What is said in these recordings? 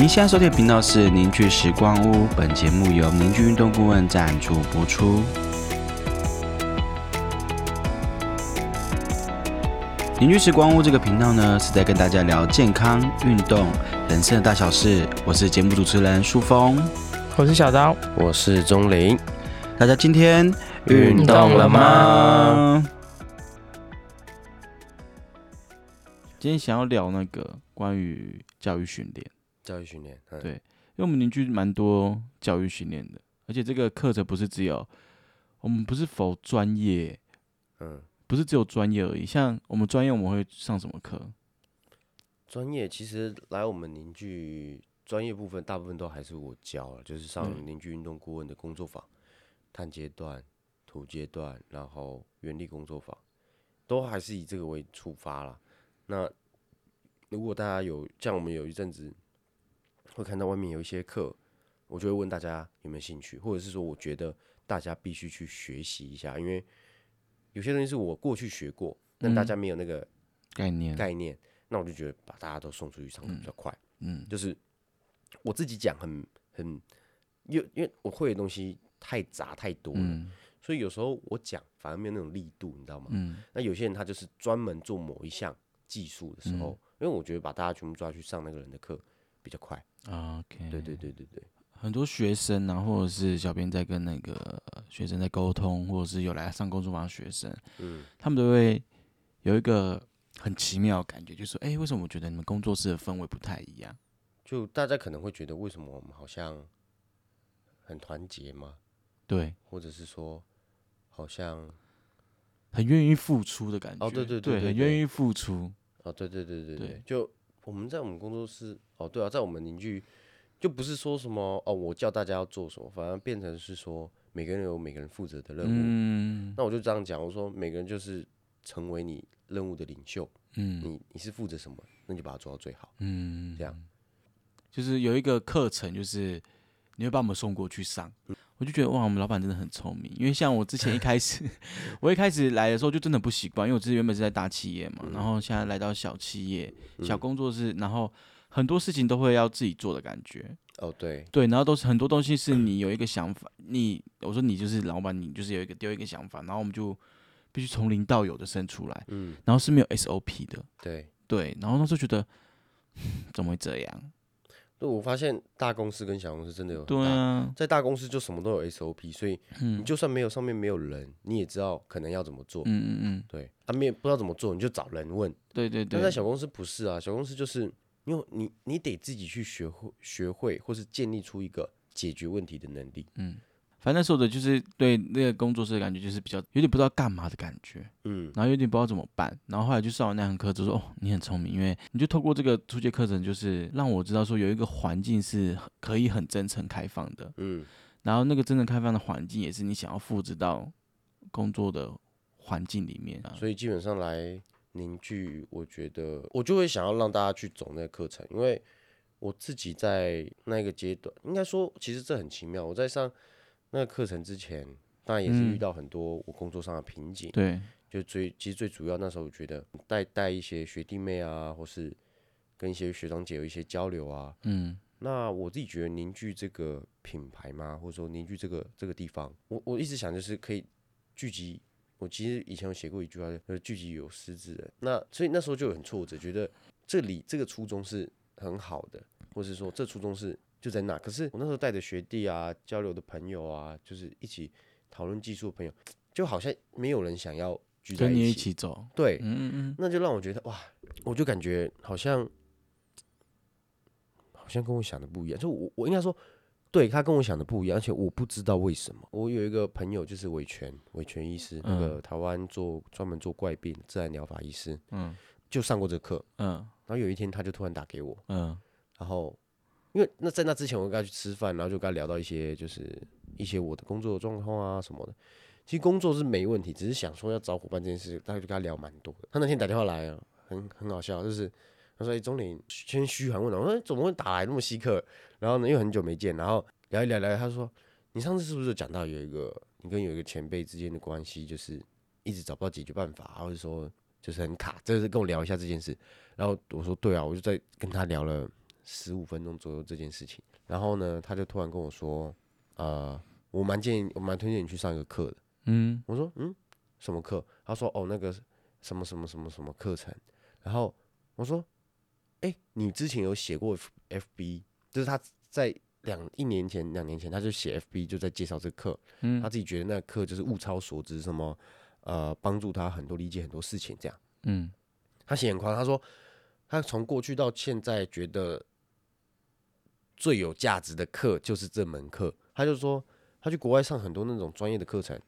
您现在收听的频道是凝聚时光屋，本节目由凝聚运动顾问赞助播出。凝聚时光屋这个频道呢，是在跟大家聊健康、运动、人生的大小事。我是节目主持人舒峰，我是小刀，我是钟林。大家今天运动了吗？今天想要聊那个关于教育训练。教育训练，对，因为我们邻居蛮多教育训练的，而且这个课程不是只有我们不是否专业，嗯。不是只有专业而已，像我们专业我们会上什么课？专业其实来我们邻居专业部分，大部分都还是我教了，就是上邻居运动顾问的工作坊，碳阶段、土阶段，然后原力工作坊，都还是以这个为出发啦。那如果大家有像我们有一阵子会看到外面有一些课，我就会问大家有没有兴趣，或者是说我觉得大家必须去学习一下，因为。有些东西是我过去学过，但大家没有那个概念概念，那我就觉得把大家都送出去上课比较快。嗯，就是我自己讲很很，因因为我会的东西太杂太多了，所以有时候我讲反而没有那种力度，你知道吗？嗯，那有些人他就是专门做某一项技术的时候，因为我觉得把大家全部抓去上那个人的课比较快。OK，对对对对对。很多学生啊，或者是小编在跟那个学生在沟通，或者是有来上工作坊的学生，嗯，他们都会有一个很奇妙的感觉，就是说，哎，为什么我觉得你们工作室的氛围不太一样？就大家可能会觉得，为什么我们好像很团结吗？对，或者是说，好像很愿意付出的感觉。哦，对对对，很愿意付出。哦，对对对对对，就我们在我们工作室，哦，对啊，在我们邻居。就不是说什么哦，我叫大家要做什么，反而变成是说每个人有每个人负责的任务。嗯，那我就这样讲，我说每个人就是成为你任务的领袖。嗯，你你是负责什么，那就把它做到最好。嗯，这样就是有一个课程，就是你会把我们送过去上。我就觉得哇，我们老板真的很聪明，因为像我之前一开始，我一开始来的时候就真的不习惯，因为我之前原本是在大企业嘛，然后现在来到小企业、小工作室，然后。很多事情都会要自己做的感觉哦，对对，然后都是很多东西是你有一个想法，你我说你就是老板，你就是有一个丢一个想法，然后我们就必须从零到有的生出来，嗯，然后是没有 SOP 的，对对，然后那时候觉得 怎么会这样？那我发现大公司跟小公司真的有对啊，在大公司就什么都有 SOP，所以你就算没有上面没有人，你也知道可能要怎么做，嗯嗯嗯，对，啊没有不知道怎么做，你就找人问，对对对，但在小公司不是啊，小公司就是。因为你你得自己去学会学会，或是建立出一个解决问题的能力。嗯，反正那时候的就是对那个工作室的感觉，就是比较有点不知道干嘛的感觉。嗯，然后有点不知道怎么办。然后后来就上完那堂课，就说：“哦，你很聪明，因为你就透过这个初阶课程，就是让我知道说有一个环境是可以很真诚开放的。嗯，然后那个真诚开放的环境，也是你想要复制到工作的环境里面。所以基本上来。凝聚，我觉得我就会想要让大家去走那个课程，因为我自己在那个阶段，应该说其实这很奇妙。我在上那个课程之前，当然也是遇到很多我工作上的瓶颈。对，就最其实最主要那时候，我觉得带带一些学弟妹啊，或是跟一些学长姐有一些交流啊。嗯。那我自己觉得凝聚这个品牌嘛，或者说凝聚这个这个地方，我我一直想就是可以聚集。我其实以前有写过一句话，就是，聚集有失之人。那所以那时候就很挫折，觉得这里这个初衷是很好的，或是说这初衷是就在那。可是我那时候带着学弟啊、交流的朋友啊，就是一起讨论技术的朋友，就好像没有人想要聚在一起。跟你一起走，对，嗯嗯嗯，那就让我觉得哇，我就感觉好像好像跟我想的不一样。就我我应该说。对他跟我想的不一样，而且我不知道为什么。我有一个朋友就是维权，维权医师，那个台湾做专门做怪病自然疗法医师，嗯，就上过这课，嗯，然后有一天他就突然打给我，嗯，然后因为那在那之前我跟他去吃饭，然后就跟他聊到一些就是一些我的工作状况啊什么的。其实工作是没问题，只是想说要找伙伴这件事，大概就跟他聊蛮多的。他那天打电话来啊，很很好笑，就是。他说：“哎，钟林，先嘘寒问暖。我说怎么会打来那么稀客？然后呢，又很久没见，然后聊一聊聊。他说：你上次是不是讲到有一个你跟有一个前辈之间的关系，就是一直找不到解决办法，或者说就是很卡？这是跟我聊一下这件事。然后我说：对啊，我就在跟他聊了十五分钟左右这件事情。然后呢，他就突然跟我说，呃，我蛮建议，我蛮推荐你去上一个课的。嗯，我说，嗯，什么课？他说，哦，那个什么什么什么什么课程。然后我说，哎，你之前有写过 FB，就是他在两一年前、两年前，他就写 FB，就在介绍这课。嗯，他自己觉得那课就是物超所值，什么呃，帮助他很多理解很多事情这样。嗯，他写很夸张，他说他从过去到现在觉得最有价值的课就是这门课。他就说他去国外上很多那种专业的课程，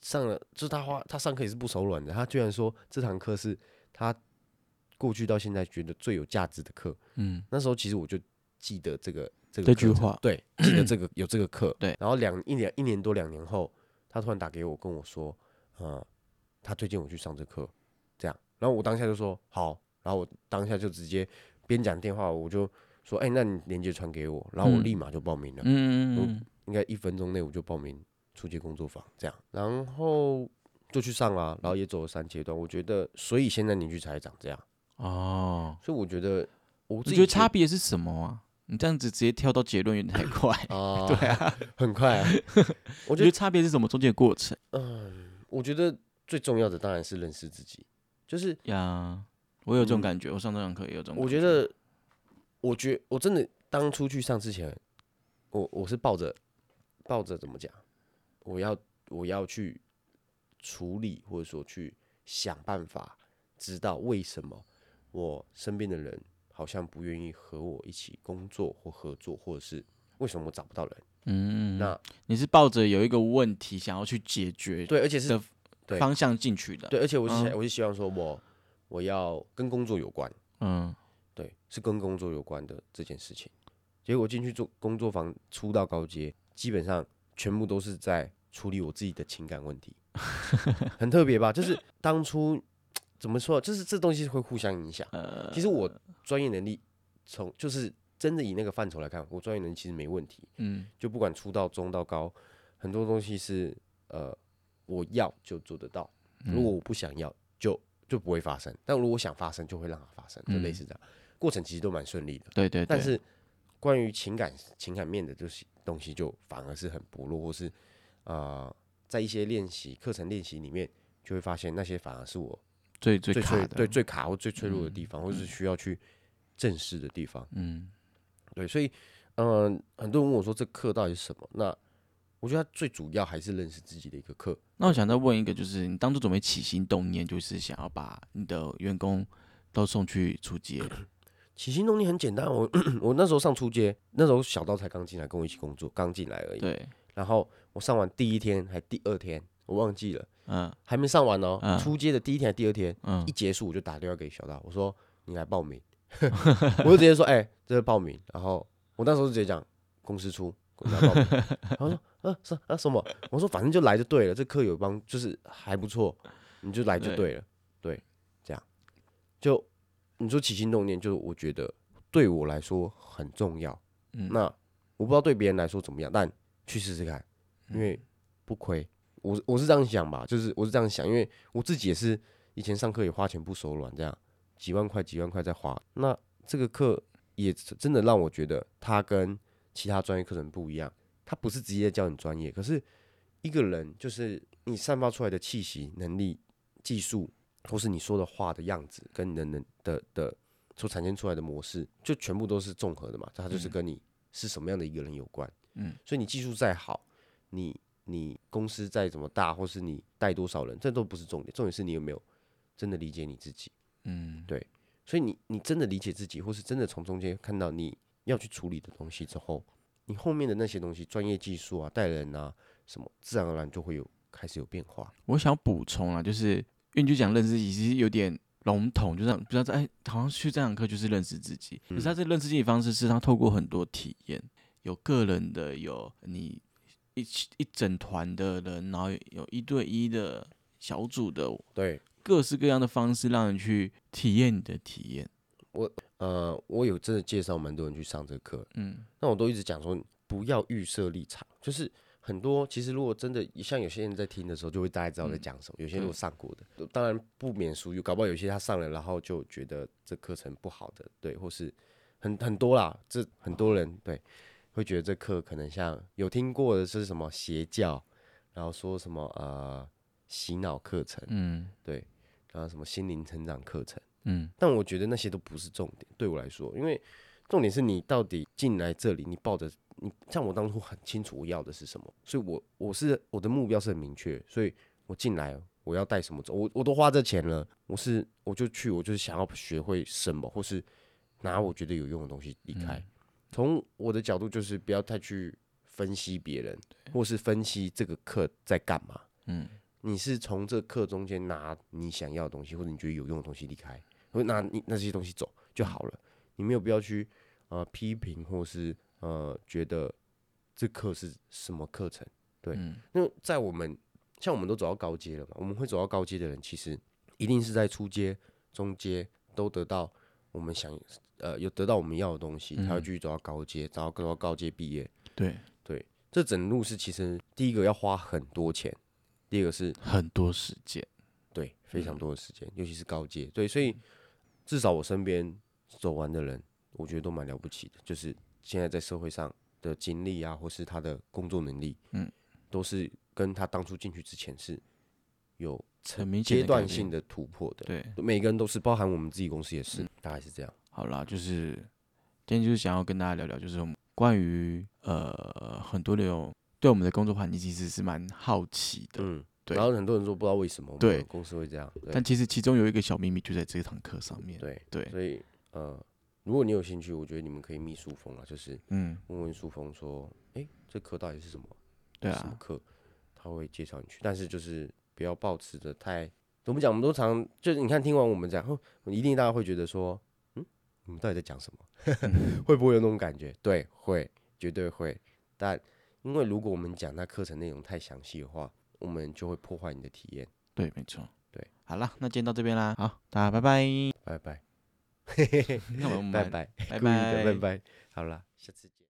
上了就是他花他上课也是不手软的。他居然说这堂课是他。过去到现在觉得最有价值的课，嗯，那时候其实我就记得这个这个这句话，对，记得这个 有这个课，对。然后两一年一年多两年后，他突然打给我跟我说，呃，他推荐我去上这课，这样。然后我当下就说好，然后我当下就直接边讲电话，我就说，哎，那你链接传给我，然后我立马就报名了，嗯嗯嗯，应该一分钟内我就报名初级工作坊，这样，然后就去上了，然后也走了三阶段，我觉得，所以现在邻居才长这样。哦，所以我觉得，我觉得差别是什么啊？你这样子直接跳到结论有点太快啊！对啊，很快啊！我觉得差别是什么？中间的过程？嗯，我觉得最重要的当然是认识自己。就是呀，我有这种感觉，我上这堂课也有这种。我觉得，我觉我真的当初去上之前，我我是抱着抱着怎么讲？我要我要去处理，或者说去想办法，知道为什么。我身边的人好像不愿意和我一起工作或合作，或者是为什么我找不到人？嗯，那你是抱着有一个问题想要去解决，对，而且是方向进去的，对，而且我是我是希望说我我要跟工作有关，嗯，对，是跟工作有关的这件事情。结果进去做工作坊，出到高阶，基本上全部都是在处理我自己的情感问题，很特别吧？就是当初。怎么说？就是这东西会互相影响。其实我专业能力从就是真的以那个范畴来看，我专业能力其实没问题。嗯，就不管出到中到高，很多东西是呃我要就做得到。如果我不想要，就就不会发生。但如果想发生，就会让它发生，就类似这样。过程其实都蛮顺利的。对对。但是关于情感情感面的这些东西，就反而是很薄弱，或是啊，在一些练习课程练习里面，就会发现那些反而是我。最最卡的，对最卡或最脆弱的地方，或是需要去正视的地方。嗯，对，所以，嗯，很多人问我说这课到底是什么？那我觉得最主要还是认识自己的一个课。那我想再问一个，就是你当初准备起心动念，就是想要把你的员工都送去出街？起心动念很简单，我 我那时候上初阶，那时候小刀才刚进来跟我一起工作，刚进来而已。对。然后我上完第一天还第二天。我忘记了，嗯，还没上完哦。初阶的第一天、第二天，嗯，一结束我就打电话给小刀，我说你来报名，我就直接说，哎，这是报名。然后我那时候就直接讲公司出，公司报名。然后说，啊是啊什么？我说反正就来就对了，这课有帮，就是还不错，你就来就对了，对，这样。就你说起心动念，就是我觉得对我来说很重要。嗯，那我不知道对别人来说怎么样，但去试试看，因为不亏。我我是这样想吧，就是我是这样想，因为我自己也是以前上课也花钱不手软，这样几万块几万块在花。那这个课也真的让我觉得，它跟其他专业课程不一样。它不是直接教你专业，可是一个人就是你散发出来的气息、能力、技术，或是你说的话的样子，跟人的的的所产生出来的模式，就全部都是综合的嘛。它就是跟你是什么样的一个人有关。嗯，所以你技术再好，你。你公司再怎么大，或是你带多少人，这都不是重点，重点是你有没有真的理解你自己。嗯，对。所以你你真的理解自己，或是真的从中间看到你要去处理的东西之后，你后面的那些东西，专业技术啊、带人啊什么，自然而然就会有开始有变化。我想补充啊，就是因为你就讲认识自己，其实有点笼统，就这样，不知道哎，好像去这堂课就是认识自己。可是他这认识自己方式是他透过很多体验，有个人的，有你。一起一整团的人，然后有一对一的小组的，对，各式各样的方式让人去体验你的体验。我呃，我有真的介绍蛮多人去上这课，嗯，那我都一直讲说不要预设立场，就是很多其实如果真的像有些人在听的时候，就会大概知道在讲什么。有些人上过的，当然不免俗，搞不好有些他上了，然后就觉得这课程不好的，对，或是很很多啦，这很多人对会觉得这课可能像有听过的是什么邪教，然后说什么呃洗脑课程，嗯，对，然后什么心灵成长课程，嗯，但我觉得那些都不是重点，对我来说，因为重点是你到底进来这里，你抱着你像我当初很清楚我要的是什么，所以我我是我的目标是很明确，所以我进来。我要带什么走？我我都花这钱了，我是我就去，我就是想要学会什么，或是拿我觉得有用的东西离开。从我的角度，就是不要太去分析别人，或是分析这个课在干嘛。嗯，你是从这课中间拿你想要的东西，或者你觉得有用的东西离开，或拿你那些东西走就好了。你没有必要去呃批评，或是呃觉得这课是什么课程。对，那在我们。像我们都走到高阶了嘛，我们会走到高阶的人，其实一定是在初阶、中阶都得到我们想呃有得到我们要的东西，他会继续走到高阶，走到走到高阶毕业。对对，这整路是其实第一个要花很多钱，第二个是很多时间，对，非常多的时间，尤其是高阶。对，所以至少我身边走完的人，我觉得都蛮了不起的，就是现在在社会上的经历啊，或是他的工作能力，嗯，都是。跟他当初进去之前是有成阶段性的突破的，对，每个人都是，包含我们自己公司也是，大概是这样。好啦，就是今天就是想要跟大家聊聊，就是关于呃很多的有对我们的工作环境其实是蛮好奇的，嗯，对。然后很多人说不知道为什么我们公司会这样，但其实其中有一个小秘密就在这堂课上面，对对。所以呃，如果你有兴趣，我觉得你们可以密书风啊，就是嗯，问问书风说，哎，这课到底是什么？对啊，什么课？他会介绍你去，但是就是不要抱持着太怎么讲，我们都常就是你看听完我们讲，一定大家会觉得说，嗯，你们到底在讲什么？会不会有那种感觉？对，会，绝对会。但因为如果我们讲那课程内容太详细的话，我们就会破坏你的体验。对，没错。对，好了，那今天到这边啦，好，大家拜拜，拜拜，那我们拜拜，拜拜，拜拜，好了，下次见。